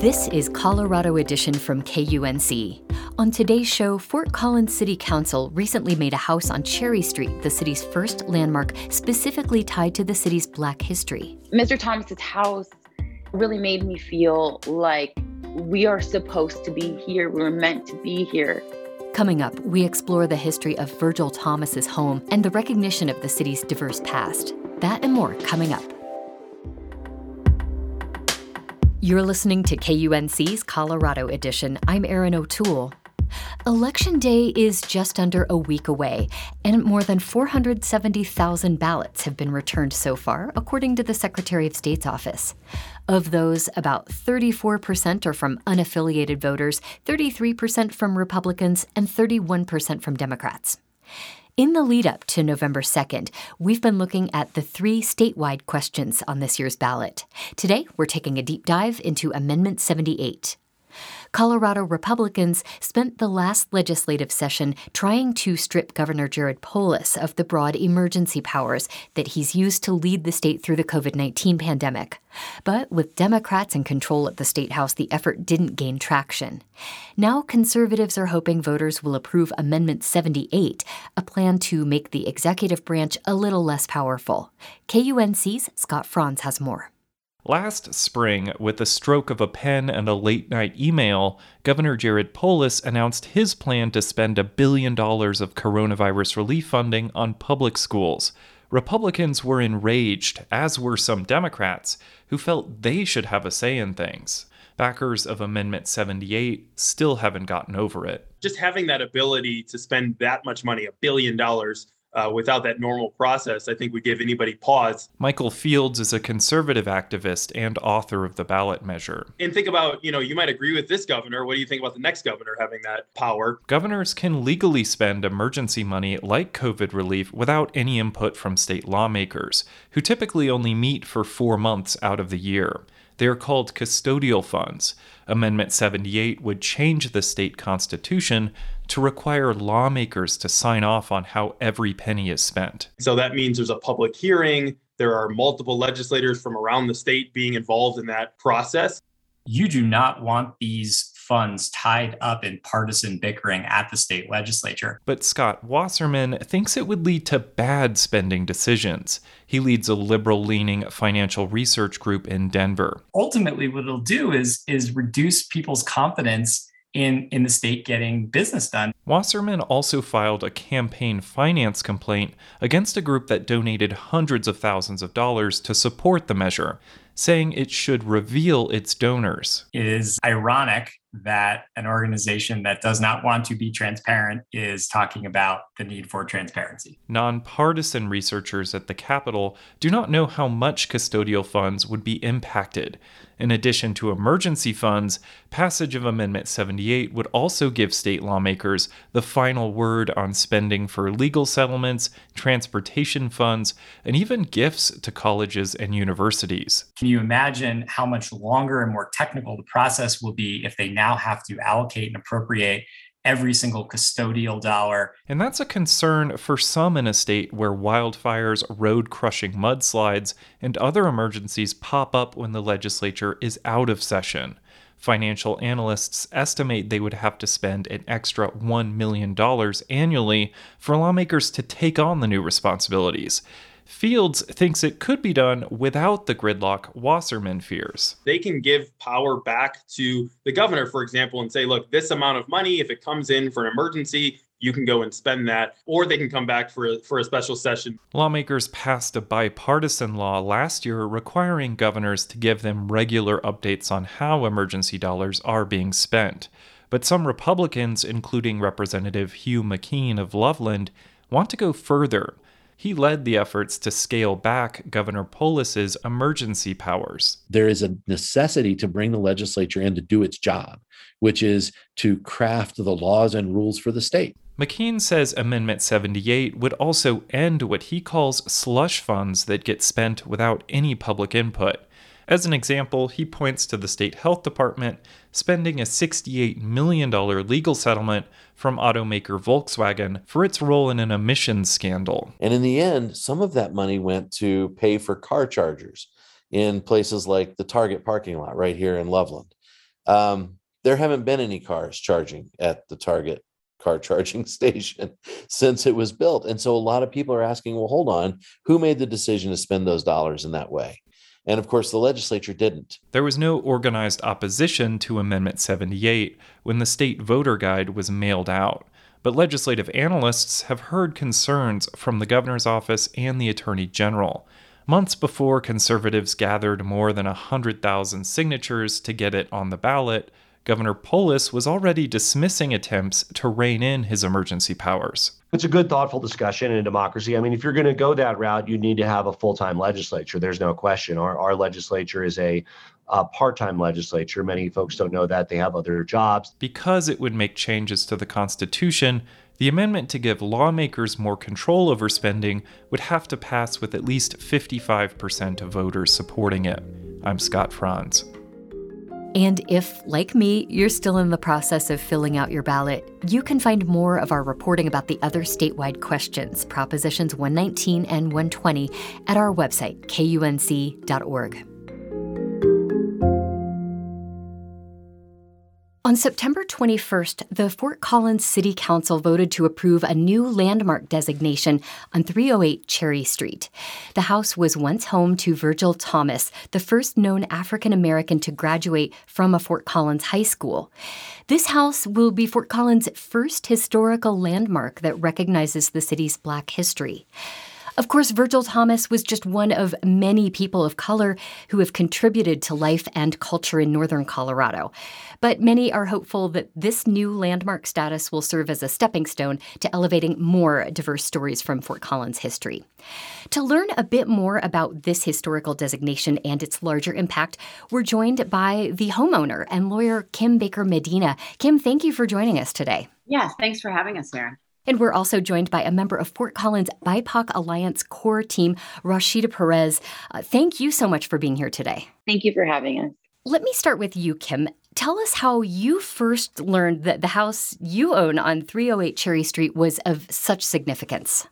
This is Colorado Edition from KUNC. On today's show, Fort Collins City Council recently made a house on Cherry Street, the city's first landmark specifically tied to the city's black history. Mr. Thomas's house really made me feel like we are supposed to be here, we were meant to be here. Coming up, we explore the history of Virgil Thomas's home and the recognition of the city's diverse past. That and more coming up. You're listening to KUNC's Colorado Edition. I'm Erin O'Toole. Election Day is just under a week away, and more than 470,000 ballots have been returned so far, according to the Secretary of State's office. Of those, about 34% are from unaffiliated voters, 33% from Republicans, and 31% from Democrats. In the lead up to November 2nd, we've been looking at the three statewide questions on this year's ballot. Today, we're taking a deep dive into Amendment 78. Colorado Republicans spent the last legislative session trying to strip Governor Jared Polis of the broad emergency powers that he's used to lead the state through the COVID 19 pandemic. But with Democrats in control at the State House, the effort didn't gain traction. Now, conservatives are hoping voters will approve Amendment 78, a plan to make the executive branch a little less powerful. KUNC's Scott Franz has more. Last spring, with the stroke of a pen and a late night email, Governor Jared Polis announced his plan to spend a billion dollars of coronavirus relief funding on public schools. Republicans were enraged, as were some Democrats, who felt they should have a say in things. Backers of Amendment 78 still haven't gotten over it. Just having that ability to spend that much money, a billion dollars, uh, without that normal process, I think would give anybody pause. Michael Fields is a conservative activist and author of the ballot measure. And think about, you know, you might agree with this governor. What do you think about the next governor having that power? Governors can legally spend emergency money like COVID relief without any input from state lawmakers, who typically only meet for four months out of the year. They are called custodial funds. Amendment 78 would change the state constitution to require lawmakers to sign off on how every penny is spent. So that means there's a public hearing. There are multiple legislators from around the state being involved in that process. You do not want these funds tied up in partisan bickering at the state legislature. But Scott Wasserman thinks it would lead to bad spending decisions. He leads a liberal leaning financial research group in Denver. Ultimately, what it'll do is, is reduce people's confidence in, in the state getting business done. Wasserman also filed a campaign finance complaint against a group that donated hundreds of thousands of dollars to support the measure, saying it should reveal its donors. It is ironic that an organization that does not want to be transparent is talking about the need for transparency. Nonpartisan researchers at the Capitol do not know how much custodial funds would be impacted. In addition to emergency funds, passage of Amendment 78 would also give state lawmakers the final word on spending for legal settlements, transportation funds, and even gifts to colleges and universities. Can you imagine how much longer and more technical the process will be if they now have to allocate and appropriate every single custodial dollar. And that's a concern for some in a state where wildfires, road crushing mudslides, and other emergencies pop up when the legislature is out of session. Financial analysts estimate they would have to spend an extra $1 million annually for lawmakers to take on the new responsibilities. Fields thinks it could be done without the gridlock Wasserman fears. They can give power back to the governor, for example, and say, look, this amount of money, if it comes in for an emergency, you can go and spend that, or they can come back for a, for a special session. Lawmakers passed a bipartisan law last year requiring governors to give them regular updates on how emergency dollars are being spent. But some Republicans, including Representative Hugh McKean of Loveland, want to go further He led the efforts to scale back Governor Polis's emergency powers. There is a necessity to bring the legislature in to do its job, which is to craft the laws and rules for the state. McKean says Amendment 78 would also end what he calls slush funds that get spent without any public input. As an example, he points to the state health department spending a $68 million legal settlement from automaker Volkswagen for its role in an emissions scandal. And in the end, some of that money went to pay for car chargers in places like the Target parking lot right here in Loveland. Um, there haven't been any cars charging at the Target car charging station since it was built. And so a lot of people are asking, well, hold on, who made the decision to spend those dollars in that way? And of course, the legislature didn't. There was no organized opposition to Amendment 78 when the state voter guide was mailed out. But legislative analysts have heard concerns from the governor's office and the attorney general. Months before conservatives gathered more than 100,000 signatures to get it on the ballot, Governor Polis was already dismissing attempts to rein in his emergency powers. It's a good, thoughtful discussion in a democracy. I mean, if you're going to go that route, you need to have a full time legislature. There's no question. Our, our legislature is a uh, part time legislature. Many folks don't know that. They have other jobs. Because it would make changes to the Constitution, the amendment to give lawmakers more control over spending would have to pass with at least 55% of voters supporting it. I'm Scott Franz. And if, like me, you're still in the process of filling out your ballot, you can find more of our reporting about the other statewide questions, Propositions 119 and 120, at our website, kunc.org. On September 21st, the Fort Collins City Council voted to approve a new landmark designation on 308 Cherry Street. The house was once home to Virgil Thomas, the first known African American to graduate from a Fort Collins high school. This house will be Fort Collins' first historical landmark that recognizes the city's black history. Of course, Virgil Thomas was just one of many people of color who have contributed to life and culture in northern Colorado. But many are hopeful that this new landmark status will serve as a stepping stone to elevating more diverse stories from Fort Collins history. To learn a bit more about this historical designation and its larger impact, we're joined by the homeowner and lawyer Kim Baker Medina. Kim, thank you for joining us today. Yes, thanks for having us, Sarah. And we're also joined by a member of Fort Collins BIPOC Alliance core team, Rashida Perez. Uh, thank you so much for being here today. Thank you for having us. Let me start with you, Kim. Tell us how you first learned that the house you own on 308 Cherry Street was of such significance.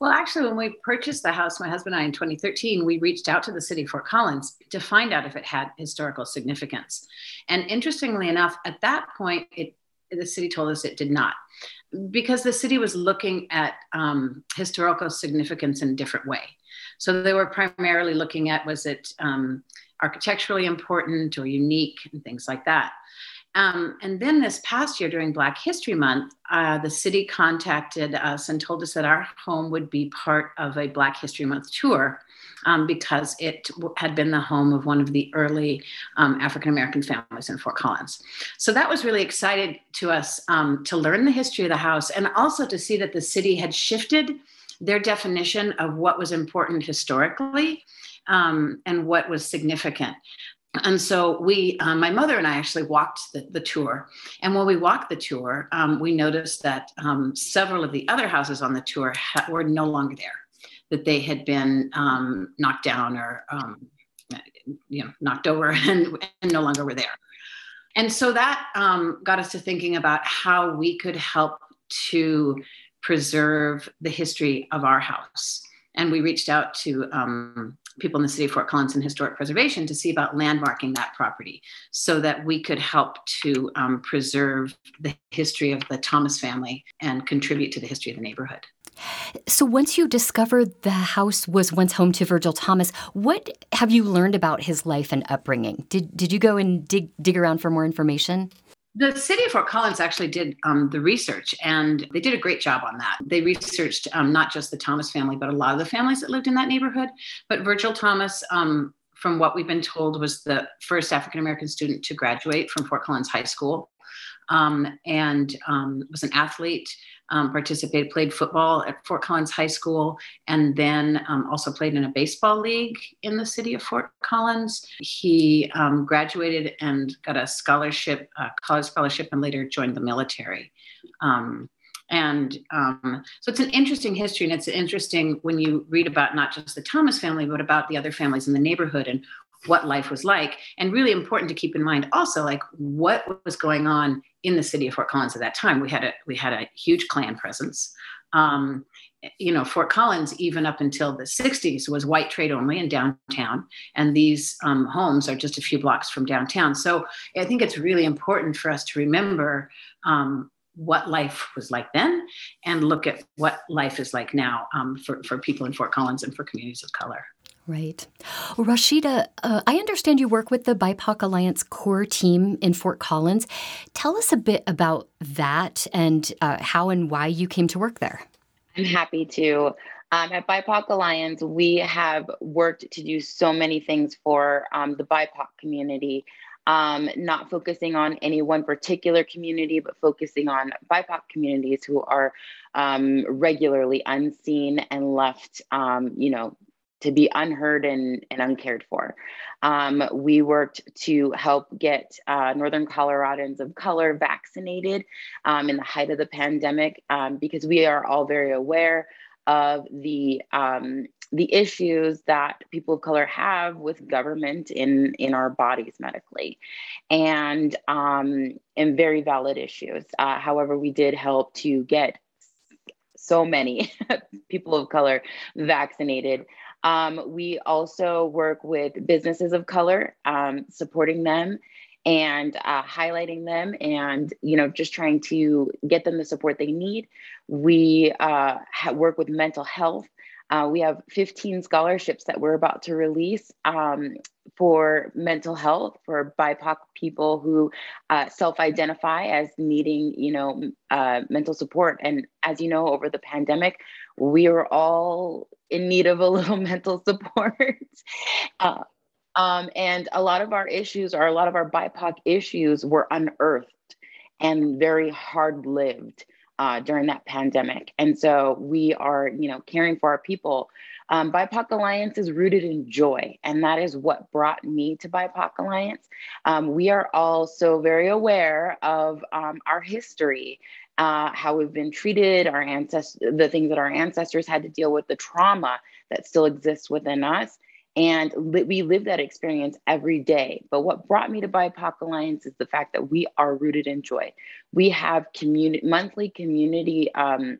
Well, actually, when we purchased the house, my husband and I in 2013, we reached out to the city of Fort Collins to find out if it had historical significance. And interestingly enough, at that point, it, the city told us it did not because the city was looking at um, historical significance in a different way. So they were primarily looking at was it um, architecturally important or unique and things like that. Um, and then this past year during Black History Month, uh, the city contacted us and told us that our home would be part of a Black History Month tour um, because it had been the home of one of the early um, African American families in Fort Collins. So that was really excited to us um, to learn the history of the house and also to see that the city had shifted their definition of what was important historically um, and what was significant. And so we um, my mother and i actually walked the, the tour. And when we walked the tour um, we noticed that um, several of the other houses on the tour ha- were no longer there that they had been um, knocked down or um, you know knocked over and, and, no longer were there. And so that um, got us to thinking about how we could help to preserve the history of our house. And we reached out to um, people in the city of Fort Collins and Historic Preservation to see about landmarking that property so that we could help to um, preserve the history of the Thomas family and contribute to the history of the neighborhood. So, once you discovered the house was once home to Virgil Thomas, what have you learned about his life and upbringing? Did, did you go and dig, dig around for more information? The city of Fort Collins actually did um, the research, and they did a great job on that. They researched um, not just the Thomas family, but a lot of the families that lived in that neighborhood. But Virgil Thomas, um, from what we've been told, was the first African American student to graduate from Fort Collins High School um, and um, was an athlete. Um, participated, played football at Fort Collins High School, and then um, also played in a baseball league in the city of Fort Collins. He um, graduated and got a scholarship, a college scholarship, and later joined the military. Um, and um, so it's an interesting history, and it's interesting when you read about not just the Thomas family, but about the other families in the neighborhood and what life was like. And really important to keep in mind also, like what was going on in the city of Fort Collins at that time. We had a we had a huge Klan presence. Um, you know, Fort Collins, even up until the 60s, was white trade only in downtown. And these um, homes are just a few blocks from downtown. So I think it's really important for us to remember um, what life was like then and look at what life is like now um, for, for people in Fort Collins and for communities of color. Right. Rashida, uh, I understand you work with the BIPOC Alliance core team in Fort Collins. Tell us a bit about that and uh, how and why you came to work there. I'm happy to. Um, at BIPOC Alliance, we have worked to do so many things for um, the BIPOC community, um, not focusing on any one particular community, but focusing on BIPOC communities who are um, regularly unseen and left, um, you know, to be unheard and, and uncared for. Um, we worked to help get uh, Northern Coloradans of color vaccinated um, in the height of the pandemic um, because we are all very aware of the um, the issues that people of color have with government in in our bodies medically, and um, and very valid issues. Uh, however, we did help to get so many people of color vaccinated. Um, we also work with businesses of color, um, supporting them and uh, highlighting them and you know just trying to get them the support they need. We uh, work with mental health uh, we have 15 scholarships that we're about to release um, for mental health for BIPOC people who uh, self-identify as needing, you know, uh, mental support. And as you know, over the pandemic, we are all in need of a little mental support. Uh, um, and a lot of our issues, or a lot of our BIPOC issues, were unearthed and very hard-lived uh, during that pandemic. And so we are, you know, caring for our people. Um, BIPOC Alliance is rooted in joy, and that is what brought me to BIPOC Alliance. Um, we are all so very aware of um, our history, uh, how we've been treated, our ancestors, the things that our ancestors had to deal with, the trauma that still exists within us and li- we live that experience every day. But what brought me to BIPOC Alliance is the fact that we are rooted in joy. We have community monthly community um,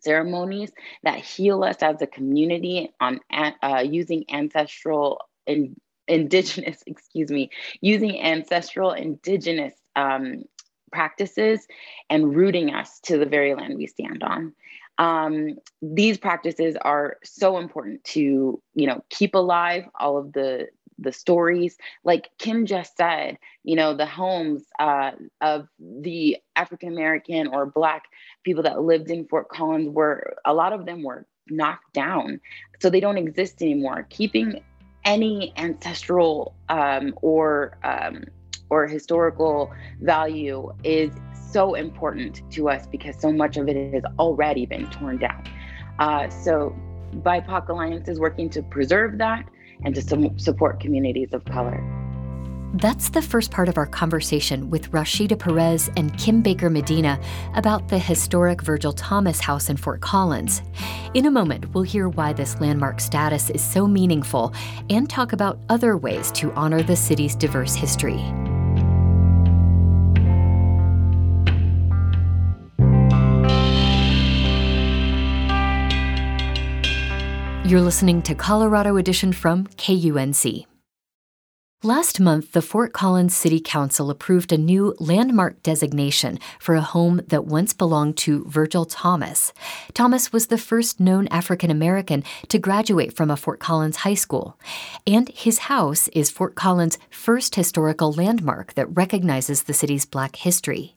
ceremonies that heal us as a community on uh, using ancestral and indigenous, excuse me, using ancestral indigenous um, practices and rooting us to the very land we stand on um, these practices are so important to you know keep alive all of the the stories. Like kim just said you know the homes uh, of the african american or black people that lived in fort collins were a lot of them were knocked down. So they don't exist anymore. Keeping any ancestral um, or um, or historical value is so important to us because so much of it has already been torn down. Uh, so, BIPOC Alliance is working to preserve that and to su- support communities of color. That's the first part of our conversation with Rashida Perez and Kim Baker Medina about the historic Virgil Thomas House in Fort Collins. In a moment, we'll hear why this landmark status is so meaningful and talk about other ways to honor the city's diverse history. You're listening to Colorado Edition from KUNC. Last month, the Fort Collins City Council approved a new landmark designation for a home that once belonged to Virgil Thomas. Thomas was the first known African American to graduate from a Fort Collins high school, and his house is Fort Collins' first historical landmark that recognizes the city's black history.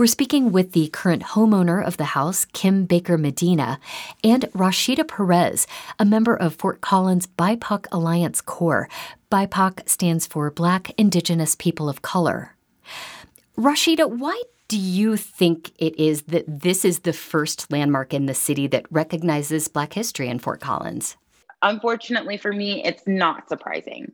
We're speaking with the current homeowner of the house, Kim Baker Medina, and Rashida Perez, a member of Fort Collins BIPOC Alliance Corps. BIPOC stands for Black, Indigenous, People of Color. Rashida, why do you think it is that this is the first landmark in the city that recognizes Black history in Fort Collins? Unfortunately for me, it's not surprising.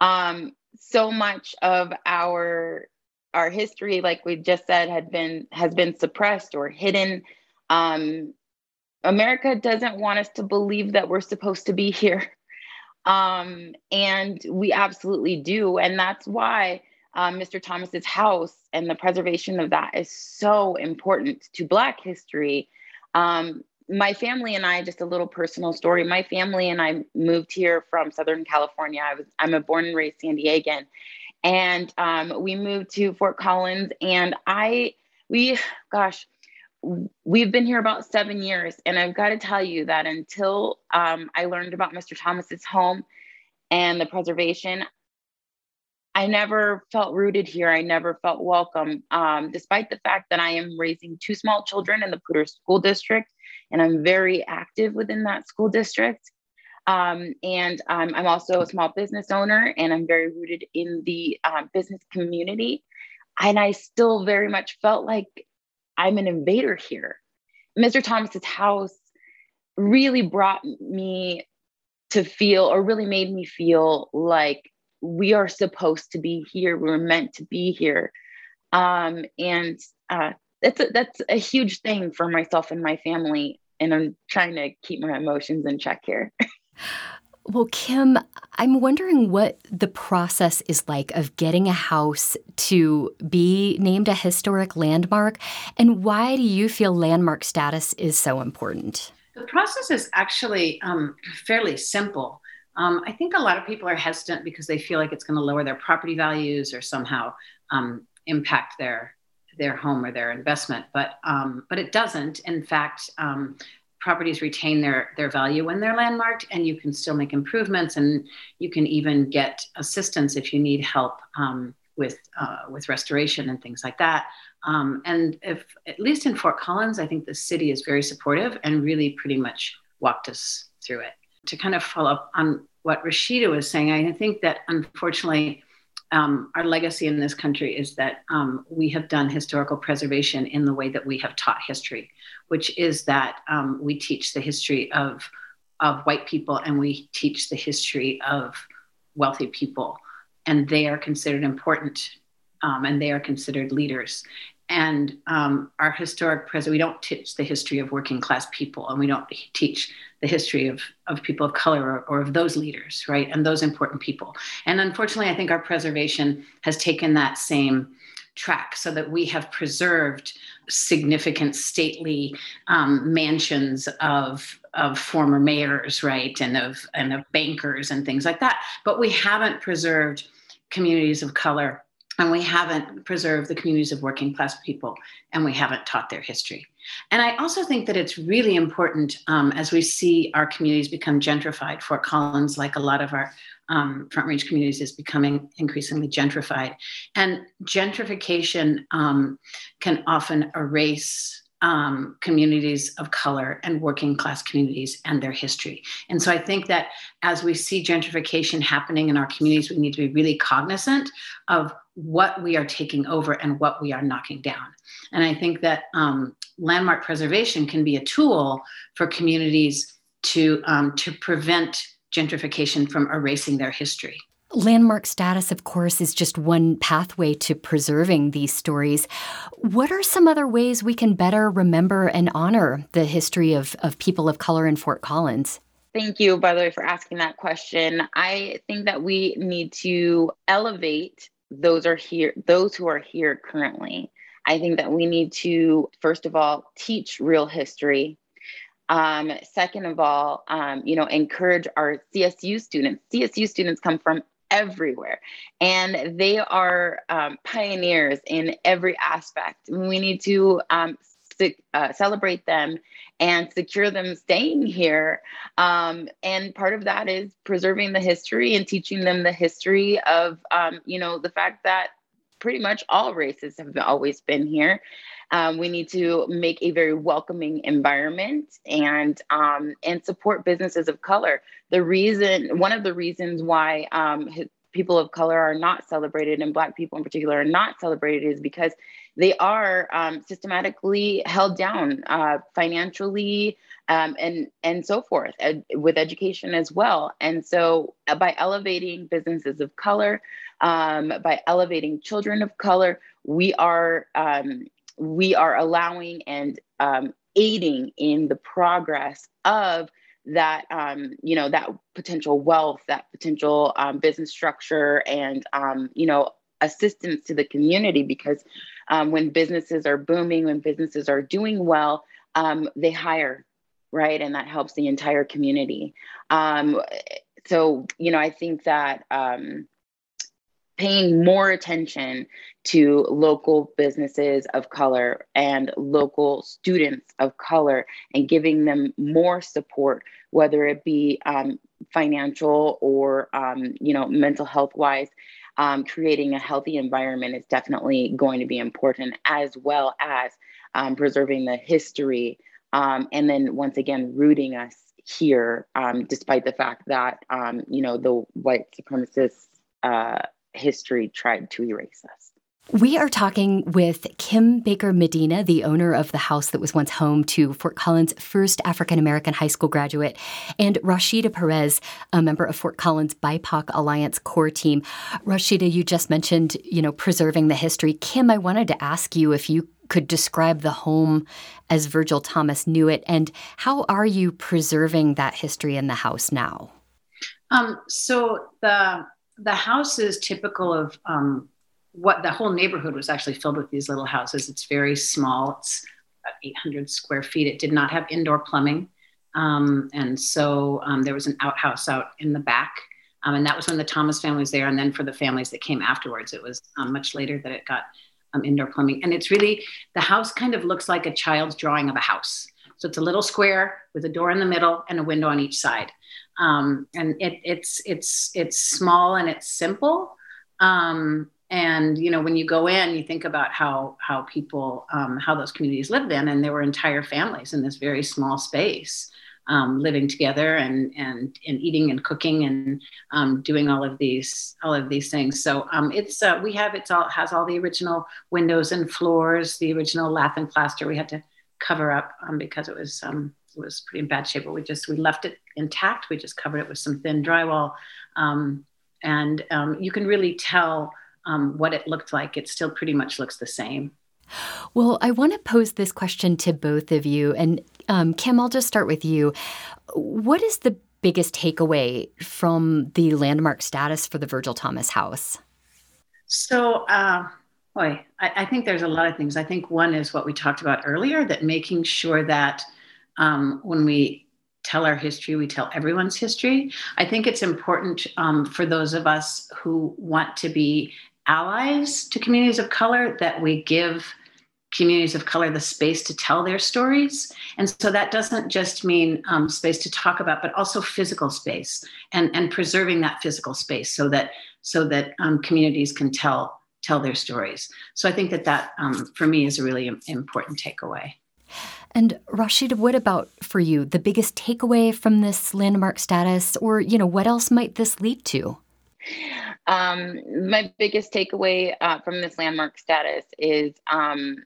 Um, so much of our our history, like we just said, had been has been suppressed or hidden. Um, America doesn't want us to believe that we're supposed to be here, um, and we absolutely do, and that's why um, Mr. Thomas's house and the preservation of that is so important to Black history. Um, my family and I, just a little personal story. My family and I moved here from Southern California. I was I'm a born and raised San Diegan, and um, we moved to Fort Collins. And I we gosh, we've been here about seven years, and I've got to tell you that until um, I learned about Mr. Thomas's home and the preservation, I never felt rooted here. I never felt welcome, um, despite the fact that I am raising two small children in the Poudre School District, and I'm very active within that school district. Um, and um, I'm also a small business owner, and I'm very rooted in the uh, business community. And I still very much felt like I'm an invader here. Mr. Thomas's house really brought me to feel, or really made me feel like we are supposed to be here. We're meant to be here. Um, and uh, that's a, that's a huge thing for myself and my family. And I'm trying to keep my emotions in check here. Well, Kim, I'm wondering what the process is like of getting a house to be named a historic landmark, and why do you feel landmark status is so important? The process is actually um, fairly simple. Um, I think a lot of people are hesitant because they feel like it's going to lower their property values or somehow um, impact their their home or their investment, but um, but it doesn't. In fact, um, properties retain their their value when they're landmarked, and you can still make improvements, and you can even get assistance if you need help um, with uh, with restoration and things like that. Um, and if at least in Fort Collins, I think the city is very supportive and really pretty much walked us through it to kind of follow up on what Rashida was saying, I think that unfortunately, um, our legacy in this country is that um, we have done historical preservation in the way that we have taught history, which is that um, we teach the history of, of white people and we teach the history of wealthy people. And they are considered important um, and they are considered leaders and um, our historic present we don't teach the history of working class people and we don't teach the history of, of people of color or, or, of those leaders right? And those important people. And unfortunately i think our preservation has taken that same track so that we have preserved significant stately um, mansions of of former mayors right? And of and of bankers and things like that. But we haven't preserved communities of color and we haven't preserved the communities of working class people and we haven't taught their history and i also think that it's really important um, as we see our communities become gentrified fort collins like a lot of our um, front range communities is becoming increasingly gentrified and gentrification um, can often erase um, communities of color and working class communities and their history. And so I think that as we see gentrification happening in our communities, we need to be really cognizant of what we are taking over and what we are knocking down. And I think that um, landmark preservation can be a tool for communities to, um, to prevent gentrification from erasing their history. Landmark status, of course, is just one pathway to preserving these stories. What are some other ways we can better remember and honor the history of, of people of color in Fort Collins? Thank you, by the way, for asking that question. I think that we need to elevate those are here, those who are here currently. I think that we need to, first of all, teach real history. Um, second of all, um, you know, encourage our CSU students. CSU students come from everywhere and they are um, pioneers in every aspect. We need to um, uh, celebrate them and secure them staying here. Um, and part of that is preserving the history and teaching them the history of, um, you know, the fact that pretty much all races have always been here. Um, we need to make a very welcoming environment and um, and support businesses of color. The reason, one of the reasons why um, people of color are not celebrated and Black people in particular are not celebrated is because they are um, systematically held down uh, financially um, and and so forth ed- with education as well. And so uh, by elevating businesses of color, um, by elevating children of color, we are um, we are allowing and um, aiding in the progress of that um, you know that potential wealth that potential um, business structure and um, you know assistance to the community because um, when businesses are booming when businesses are doing well um, they hire right? And that helps the entire community. Um, so you know i think that paying more attention to local businesses of color and local students of color and giving them more support, whether it be um, financial or um, you know mental health wise. Um, creating a healthy environment is definitely going to be important, as well as um, preserving the history, um, and then once again rooting us here, um, despite the fact that you know the white supremacists. Uh, history tried to erase us. We are talking with Kim Baker Medina, the owner of the house that was once home to Fort Collins' first African American high school graduate, and Rashida Perez, a member of Fort Collins BIPOC Alliance core team. Rashida, you just mentioned, you know, preserving the history. Kim, I wanted to ask you if you could describe the home as Virgil Thomas knew it, and how are you preserving that history in the house now? Um, so the the house is typical of um, what the whole neighborhood was actually filled with these little houses. It's very small. It's about 800 square feet. It did not have indoor plumbing. Um, and so um, there was an outhouse out in the back. Um, and that was when the Thomas family was there. And then for the families that came afterwards, it was um, much later that it got um, indoor plumbing. And it's really, the house kind of looks like a child's drawing of a house. So it's a little square with a door in the middle and a window on each side um, and it, it's it's it's small and it's simple. Um, and you know when you go in, you think about how how people um, how those communities lived in, and there were entire families in this very small space. Um, living together and and and eating and cooking and um, doing all of these all of these things. So um, it's uh, we have it's all has all the original windows and floors, the original lath and plaster. We had to cover up um, because it was um, was pretty in bad shape, but we just we left it intact. We just covered it with some thin drywall, um, and um, you can really tell um, what it looked like. It still pretty much looks the same. Well, I want to pose this question to both of you, and um, Kim, I'll just start with you. What is the biggest takeaway from the landmark status for the Virgil Thomas House? So. Uh, Boy, I, I, think there's a lot of things. I think one is what we talked about earlier that making sure that um, when we tell our history, we tell everyone's history. I think it's important um, for those of us who want to be allies to communities of color that we give communities of color the space to tell their stories. And so that doesn't just mean um, space to talk about, but also physical space and, and preserving that physical space so that so that um, communities can tell tell their stories. So I think that that um, for me is a really important takeaway. And Rashida, what about for you? The biggest takeaway from this landmark status, or you know, what else might this lead to? Um, my biggest takeaway uh, from this landmark status is um,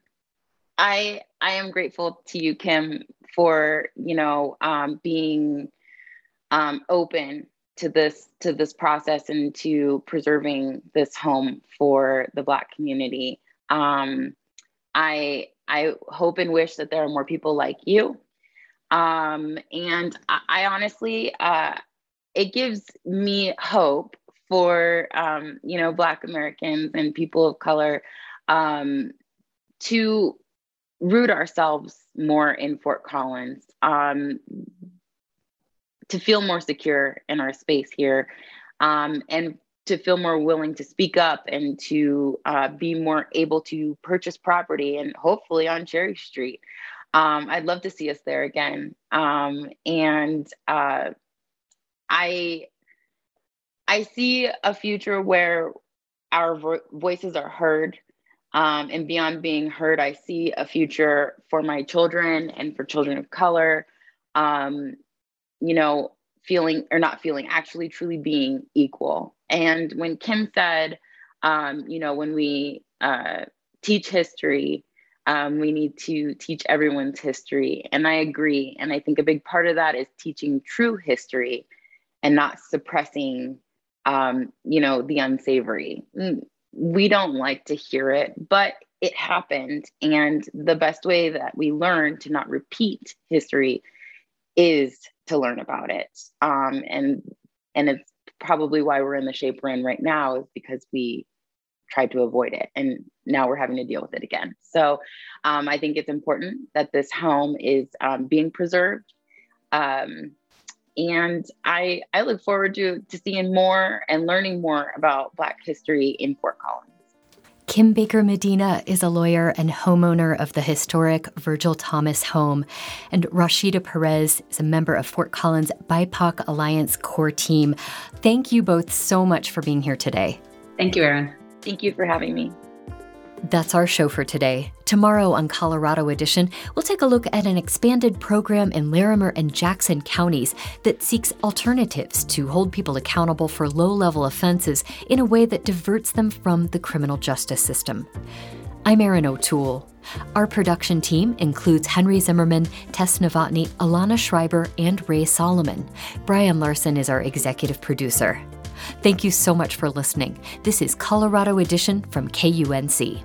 I I am grateful to you, Kim, for you know um, being um, open to this to this process and to preserving this home for the Black community. Um, I I hope and wish that there are more people like you. Um, and I, I honestly, uh, it gives me hope for, um, you know, Black Americans and people of color um, to root ourselves more in Fort Collins, um, to feel more secure in our space here, um, and to feel more willing to speak up and to uh, be more able to purchase property and hopefully on Cherry Street. Um, I'd love to see us there again. Um, and uh, I I see a future where our vo- voices are heard. Um, and beyond being heard, I see a future for my children and for children of color. Um, you know, feeling or not feeling, actually truly being equal. And when Kim said, um, you know, when we uh, teach history, um, we need to teach everyone's history. And I agree. And I think a big part of that is teaching true history and not suppressing, um, you know, the unsavory. Mm, we don't like to hear it, but it happened. And the best way that we learn to not repeat history is to learn about it. Um, and and it's probably why we're in the shape we're in right now is because we tried to avoid it and now we're having to deal with it again. So um, I think it's important that this home is um, being preserved. Um, and I, I look forward to, to seeing more and learning more about Black history in Fort Collins. Kim Baker Medina is a lawyer and homeowner of the historic Virgil Thomas home, and Rashida Perez is a member of Fort Collins BIPOC Alliance core team. Thank you both so much for being here today. Thank you, Erin. Thank you for having me. That's our show for today. Tomorrow on Colorado Edition, we'll take a look at an expanded program in Larimer and Jackson counties that seeks alternatives to hold people accountable for low level offenses in a way that diverts them from the criminal justice system. I'm Erin O'Toole. Our production team includes Henry Zimmerman, Tess Novotny, Alana Schreiber, and Ray Solomon. Brian Larson is our executive producer. Thank you so much for listening. This is Colorado Edition from KUNC.